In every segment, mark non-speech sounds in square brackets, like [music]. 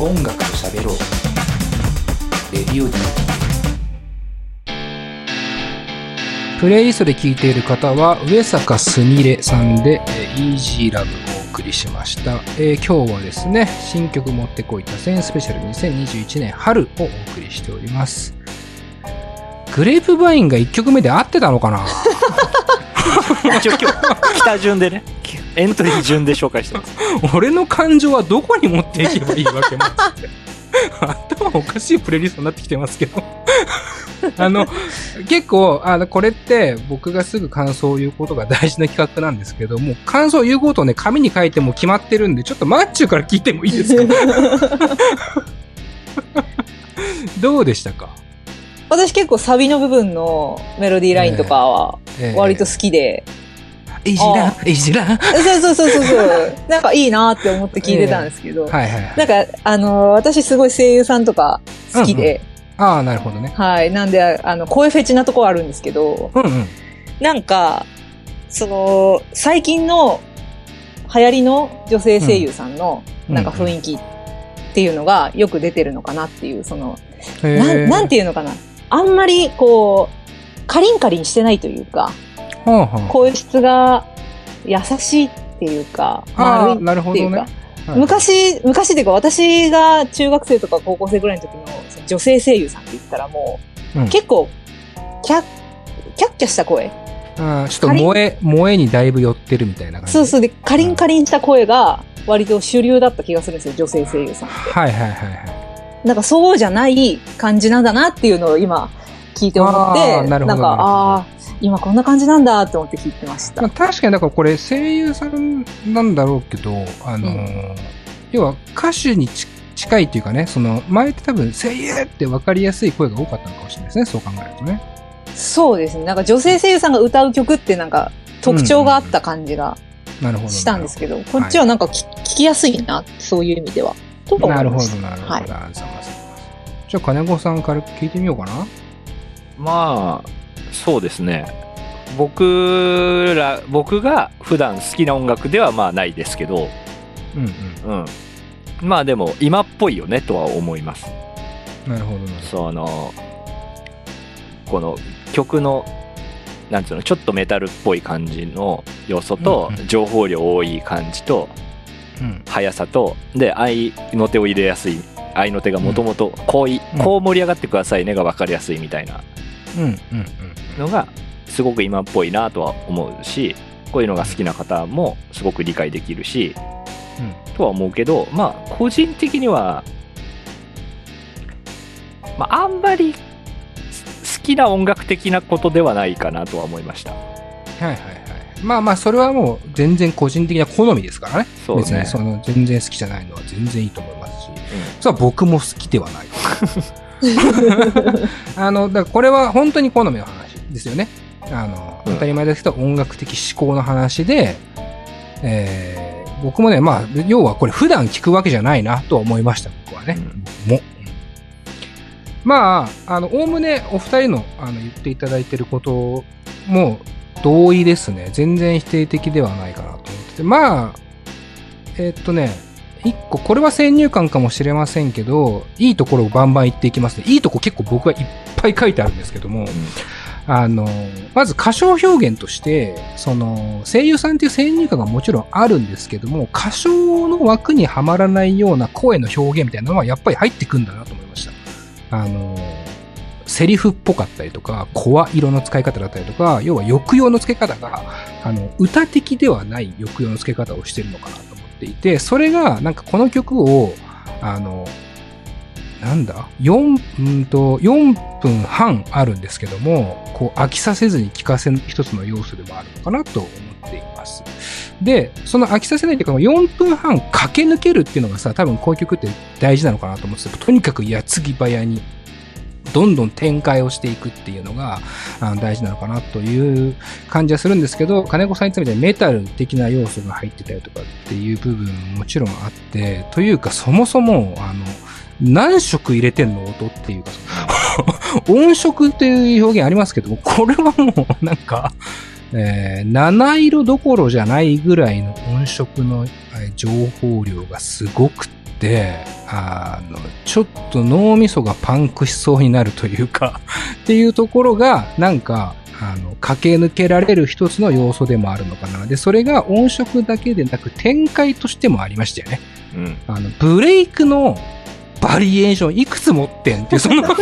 音楽と喋ろう。レディオ D プレイリストで聴いている方は上坂すみれさんで「イージーラブ」をお送りしました、えー今日はですね新曲持ってこい多選スペシャル2021年春をお送りしております。グレープバインが1曲目で合ってたのかな？[laughs] 一応今日、北順でね、エントリー順で紹介してます。[laughs] 俺の感情はどこに持っていけばいいわけ？頭おかしいプレイリストになってきてますけど。[laughs] あの結構あのこれって僕がすぐ感想を言うことが大事な企画なんですけどもう感想を言うことをね紙に書いても決まってるんでちょっとマッチュから聞いてもいいですか？[laughs] どうでしたか、私結構サビの部分のメロディーラインとかはえー割と好きで、いじらいじらはそうそうそうそうそう、[laughs] なんかいいなって思って聞いてたんですけど、いはいはい。なんか、あの、私すごい声優さんとか好きで、ああなるほどね。はい。なんで、あの、声フェチなとこあるんですけど、うんうん。なんか、その、最近の流行りの女性声優さんの、うん。なんか雰囲気っていうのがよく出てるのかなっていう、その、へなん、なんてていうのかな。あんまり、こう、カリンカリンしてないというか、声質が優しいっていうか、丸いなるほどねっていうか、はい昔、昔っていうか私が中学生とか高校生ぐらいの時の女性声優さんって言ったらもう、うん結構、キャッ、キャッキャした声。ちょっと萌え、萌えにだいぶ寄ってるみたいな感じ。そうそうで、カリンカリンした声が割と主流だった気がするんですよ、女性声優さんって。はいはいはいはい。なんかそうじゃない感じなんだなっていうのを今聞いて思って、なるほどんか、ああ、今こんな感じなんだって思って聞いてました。まあ、確かにだからこれ声優さんなんだろうけど、あのー要は歌手にち近いっていうかね、その前って多分声優って分かりやすい声が多かったのかもしれないですね、そう考えるとね。そうですね。なんか女性声優さんが歌う曲ってなんか特徴があった感じがなるほど。したんですけど、こっちはなんか聞聞きやすいな、そういう意味では。と思いまなるほど、なるほど。はい。じゃあ、金子さんから聞いてみようかな。まあ、そうですね。僕ら、僕が普段好きな音楽ではまあないですけど、うんうん。まあでも、今っぽいよねとは思います。うん。なるほど、その、この曲の、なんつうの、ちょっとメタルっぽい感じの要素とうんう、ん情報量多い感じと、ど。うん。速さと、で、合いの手を入れやすい。合いの手がもともと、こうい、うんこう盛り上がってくださいねが分かりやすいみたいなうん、うん、うん。のが、すごく今っぽいなとは思うし、こういうのが好きな方もすごく理解できるし、うんとは思うけど、まあ、個人的には、まあ、あんまりす好きな音楽的なことではないかなとは思いました。はいはいはい。まあまあ、それはもう全然個人的な好みですからね。そうね別に。その全然好きじゃないのは全然いいと思いますし、それは僕も好きではない。[laughs] [laughs] [laughs] あの、だからこれは本当に好みの話ですよね。あの、うん当たり前ですけど、音楽的思考の話で、えー僕もね、まあ、要はこれ普段聞くわけじゃないなとは思いました、僕はね。うも。うんまあ、あの、おおむねお二人のあの言っていただいてることも同意ですね。全然否定的ではないかなと思ってて。まあ、えーっとね、一個、これは先入観かもしれませんけど、いいところをバンバン言っていきますね。いいとこ結構僕はいっぱい書いてあるんですけども、あの、まず歌唱表現として、その、声優さんっていう先入観がもちろんあるんですけども、歌唱の枠にはまらないような声の表現みたいなのはやっぱり入ってくんだなと思いました。あの、セリフっぽかったりとか、声色の使い方だったりとか、要は抑揚の付け方が、あの、歌的ではない抑揚の付け方をしてるのかなと思っていて、それが、なんかこの曲を、あの、なんだ ?4、うんと、4分半あるんですけども、こう飽きさせずに聴かせる一つの要素でもあるのかなと思っています。で、その飽きさせないというか、4分半駆け抜けるっていうのがさ、多分こういう曲って大事なのかなと思ってて、とにかく矢継ぎ早に、どんどん展開をしていくっていうのが大事なのかなという感じはするんですけど、金子さん言ってたみたいにメタル的な要素が入ってたりとかっていう部分ももちろんあって、というかそもそも、あの、何色入れてんの音っていうか、[laughs] 音色っていう表現ありますけども、これはもうなんか、えー七色どころじゃないぐらいの音色のえー情報量がすごくって、て、あの、ちょっと脳みそがパンクしそうになるというか、[laughs] っていうところが、なんか、あの、駆け抜けられる一つの要素でもあるのかな。で、それが音色だけでなく展開としてもありましたよね。うん。あの、ブレイクのバリエーションいくつ持ってんってその、[laughs] なん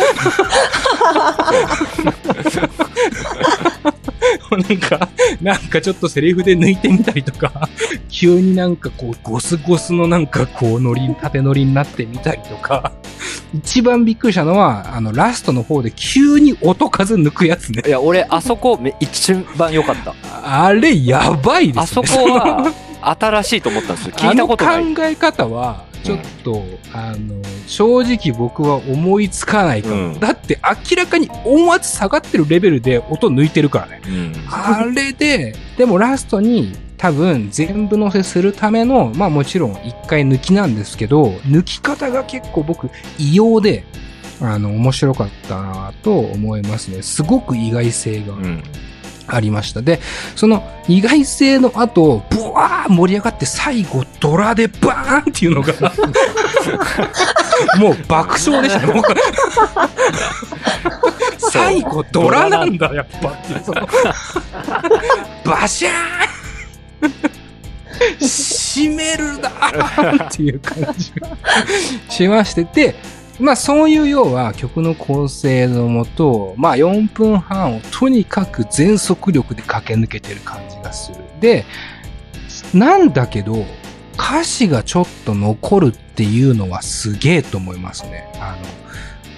か、なんかちょっとセリフで抜いてみたりとか、急になんかこう、ゴスゴスのなんかこう、ノリ、縦ノリになってみたりとか、一番びっくりしたのは、あの、ラストの方で急に音数抜くやつねい。や、俺、あそこめ、一番良かった。あれ、やばいですね。あそこは、新しいと思ったんですよ。聞いたことない。あの考え方は、ちょっと、あの、正直僕は思いつかないかも。うんだって明らかに音圧下がってるレベルで音抜いてるからね。うん。あれで、でもラストに多分全部乗せするための、まあもちろん一回抜きなんですけど、抜き方が結構僕異様で、あの、面白かったなと思いますね。すごく意外性がうん。ありました。で、その意外性の後、ブワー盛り上がって最後ドラでバーンっていうのが、もう爆笑でしたね。最後ドラなんだ、やっぱっていう。バシャーン閉めるだーっていう感じがしましてて、まあそういう要は曲の構成のもと、まあ4分半をとにかく全速力で駆け抜けてる感じがする。で、なんだけど、歌詞がちょっと残るっていうのはすげえと思いますね。あの、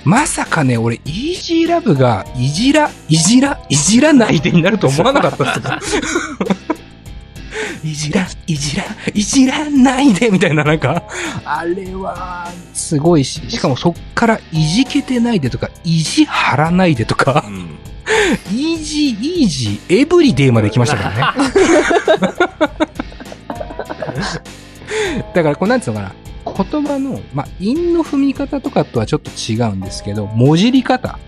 まさかね、俺、イージーラブが、いじら、いじら、いじらないでになると思わなかったですよ。[laughs] いじら、いじら、いじらないでみたいな、なんか、あれは、すごいし、しかもそっから、いじけてないでとか、意地張らないでとかう、ん。[laughs] イージー、イージー、エブリデイまで来ましたからね。[laughs] だから、こう、なんつうのかな。言葉の、まあ、韻の踏み方とかとはちょっと違うんですけど、文字り方。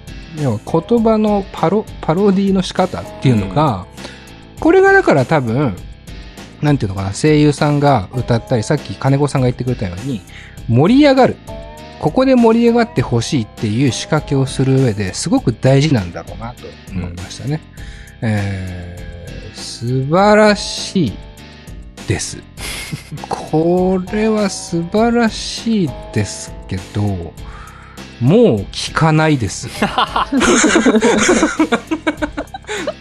要は言葉のパロ、パロディの仕方っていうのが、これがだから多分、なんていうのかな、声優さんが歌ったり、さっき金子さんが言ってくれたように、盛り上がる。ここで盛り上がってほしいっていう仕掛けをする上ですごく大事なんだろうなと思いましたね。えー、素晴らしいです。これは素晴らしいですけど、もう聞かないです。[laughs]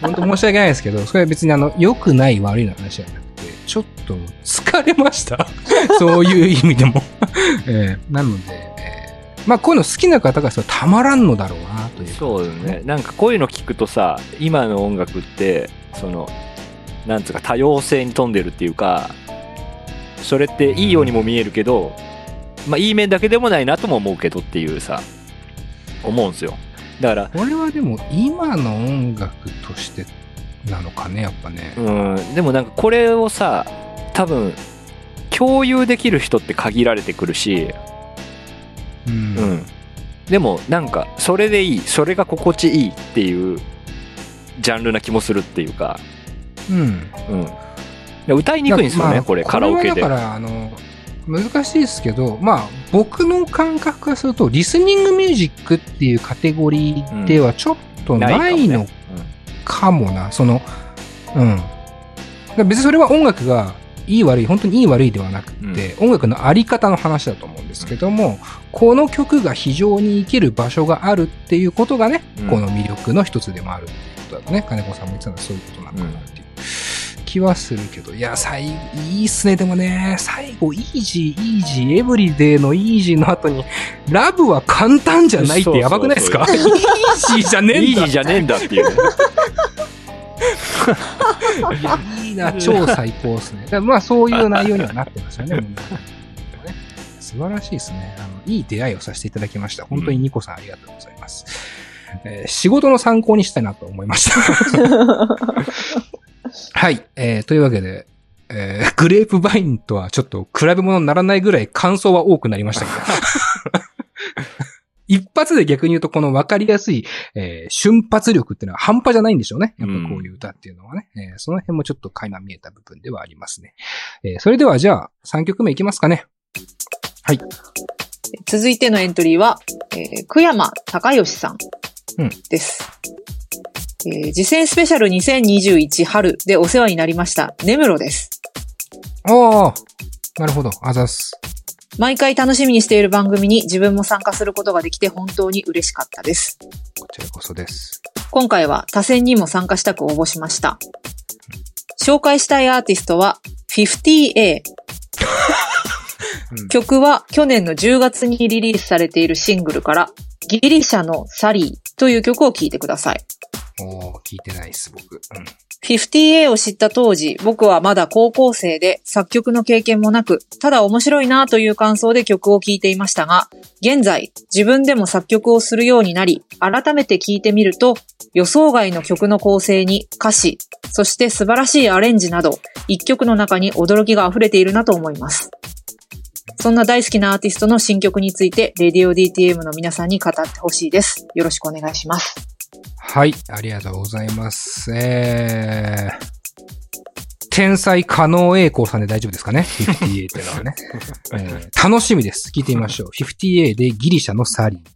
本当申し訳ないですけど、それは別にあの、良くない悪いの話じゃなくて、ちょっと疲れました。[laughs] そういう意味でも。[laughs] えーなので、えーまあこういうの好きな方がしたまらんのだろうなという。そうね。なんかこういうの聞くとさ、今の音楽って、その、なんつうか多様性に富んでるっていうか、それっていいようにも見えるけど、まあいい面だけでもないなとも思うけどっていうさ、思うんですよ。だから、これはでも今の音楽としてなのかね、やっぱね。うん、でもなんかこれをさ、多分、共有できる人って限られてくるし、うんうん。でもなんか、それでいい、それが心地いいっていう、ジャンルな気もするっていうか、うん。うん。で歌いにくいんですよね、まあこれ、カラオケで。だから、あの、難しいですけど、まあ、僕の感覚からすると、リスニングミュージックっていうカテゴリーではちょっとないのかもな、その、うん。別にそれは音楽がいい悪い、本当にいい悪いではなくて、音楽のあり方の話だと思うんですけども、この曲が非常に生きる場所があるっていうことがね、うん。この魅力の一つでもあるっていうことだとね、金子さんも言ってたのはそういうことなのかなっていう気はするけど、いや、最いいっすね、でもね、最後、イージー、イージー、エブリデイのイージーの後に、ラブは簡単じゃないってやばくないですか？[laughs] イージーじゃねえんだイージーじゃねえんだっていうね。いや、いいな、[laughs] 超最高ですね。だ [laughs] まあ、そういう内容にはなってますよね、[laughs] 素晴らしいですね。あの、いい出会いをさせていただきました。本当にニコさんありがとうございます。えー仕事の参考にしたいなと思いました。はい。えーというわけで、えーグレープバインとはちょっと比べ物にならないぐらい感想は多くなりましたけど。一発で逆に言うとこの分かりやすい、えー瞬発力っていうのは半端じゃないんでしょうね。やっぱこういう歌っていうのはね。えーその辺もちょっと垣間見えた部分ではありますね。えーそれではじゃあ3曲目いきますかね。はい。続いてのエントリーは、えー、久山隆義さんうんです。えー、次戦スペシャル2021春でお世話になりました、根室です。ああ、なるほど。あざっす。毎回楽しみにしている番組に自分も参加することができて本当に嬉しかったです。こちらこそです。今回は他戦にも参加したく応募しました。紹介したいアーティストは 50A。うん曲は去年の10月にリリースされているシングルからギリシャのサリーという曲を聴いてください。おー、聞いてないっす、僕。うん。50A を知った当時、僕はまだ高校生で作曲の経験もなく、ただ面白いなという感想で曲を聴いていましたが、現在自分でも作曲をするようになり、改めて聴いてみると、予想外の曲の構成に歌詞、そして素晴らしいアレンジなど、一曲の中に驚きが溢れているなと思います。そんな大好きなアーティストの新曲について、レディオ DTM の皆さんに語ってほしいです。よろしくお願いします。はい、ありがとうございます。えー、天才可能栄光さんで大丈夫ですかね [laughs] ?50A っていうのはね、えー楽しみです。聞いてみましょう。50A でギリシャのサリー。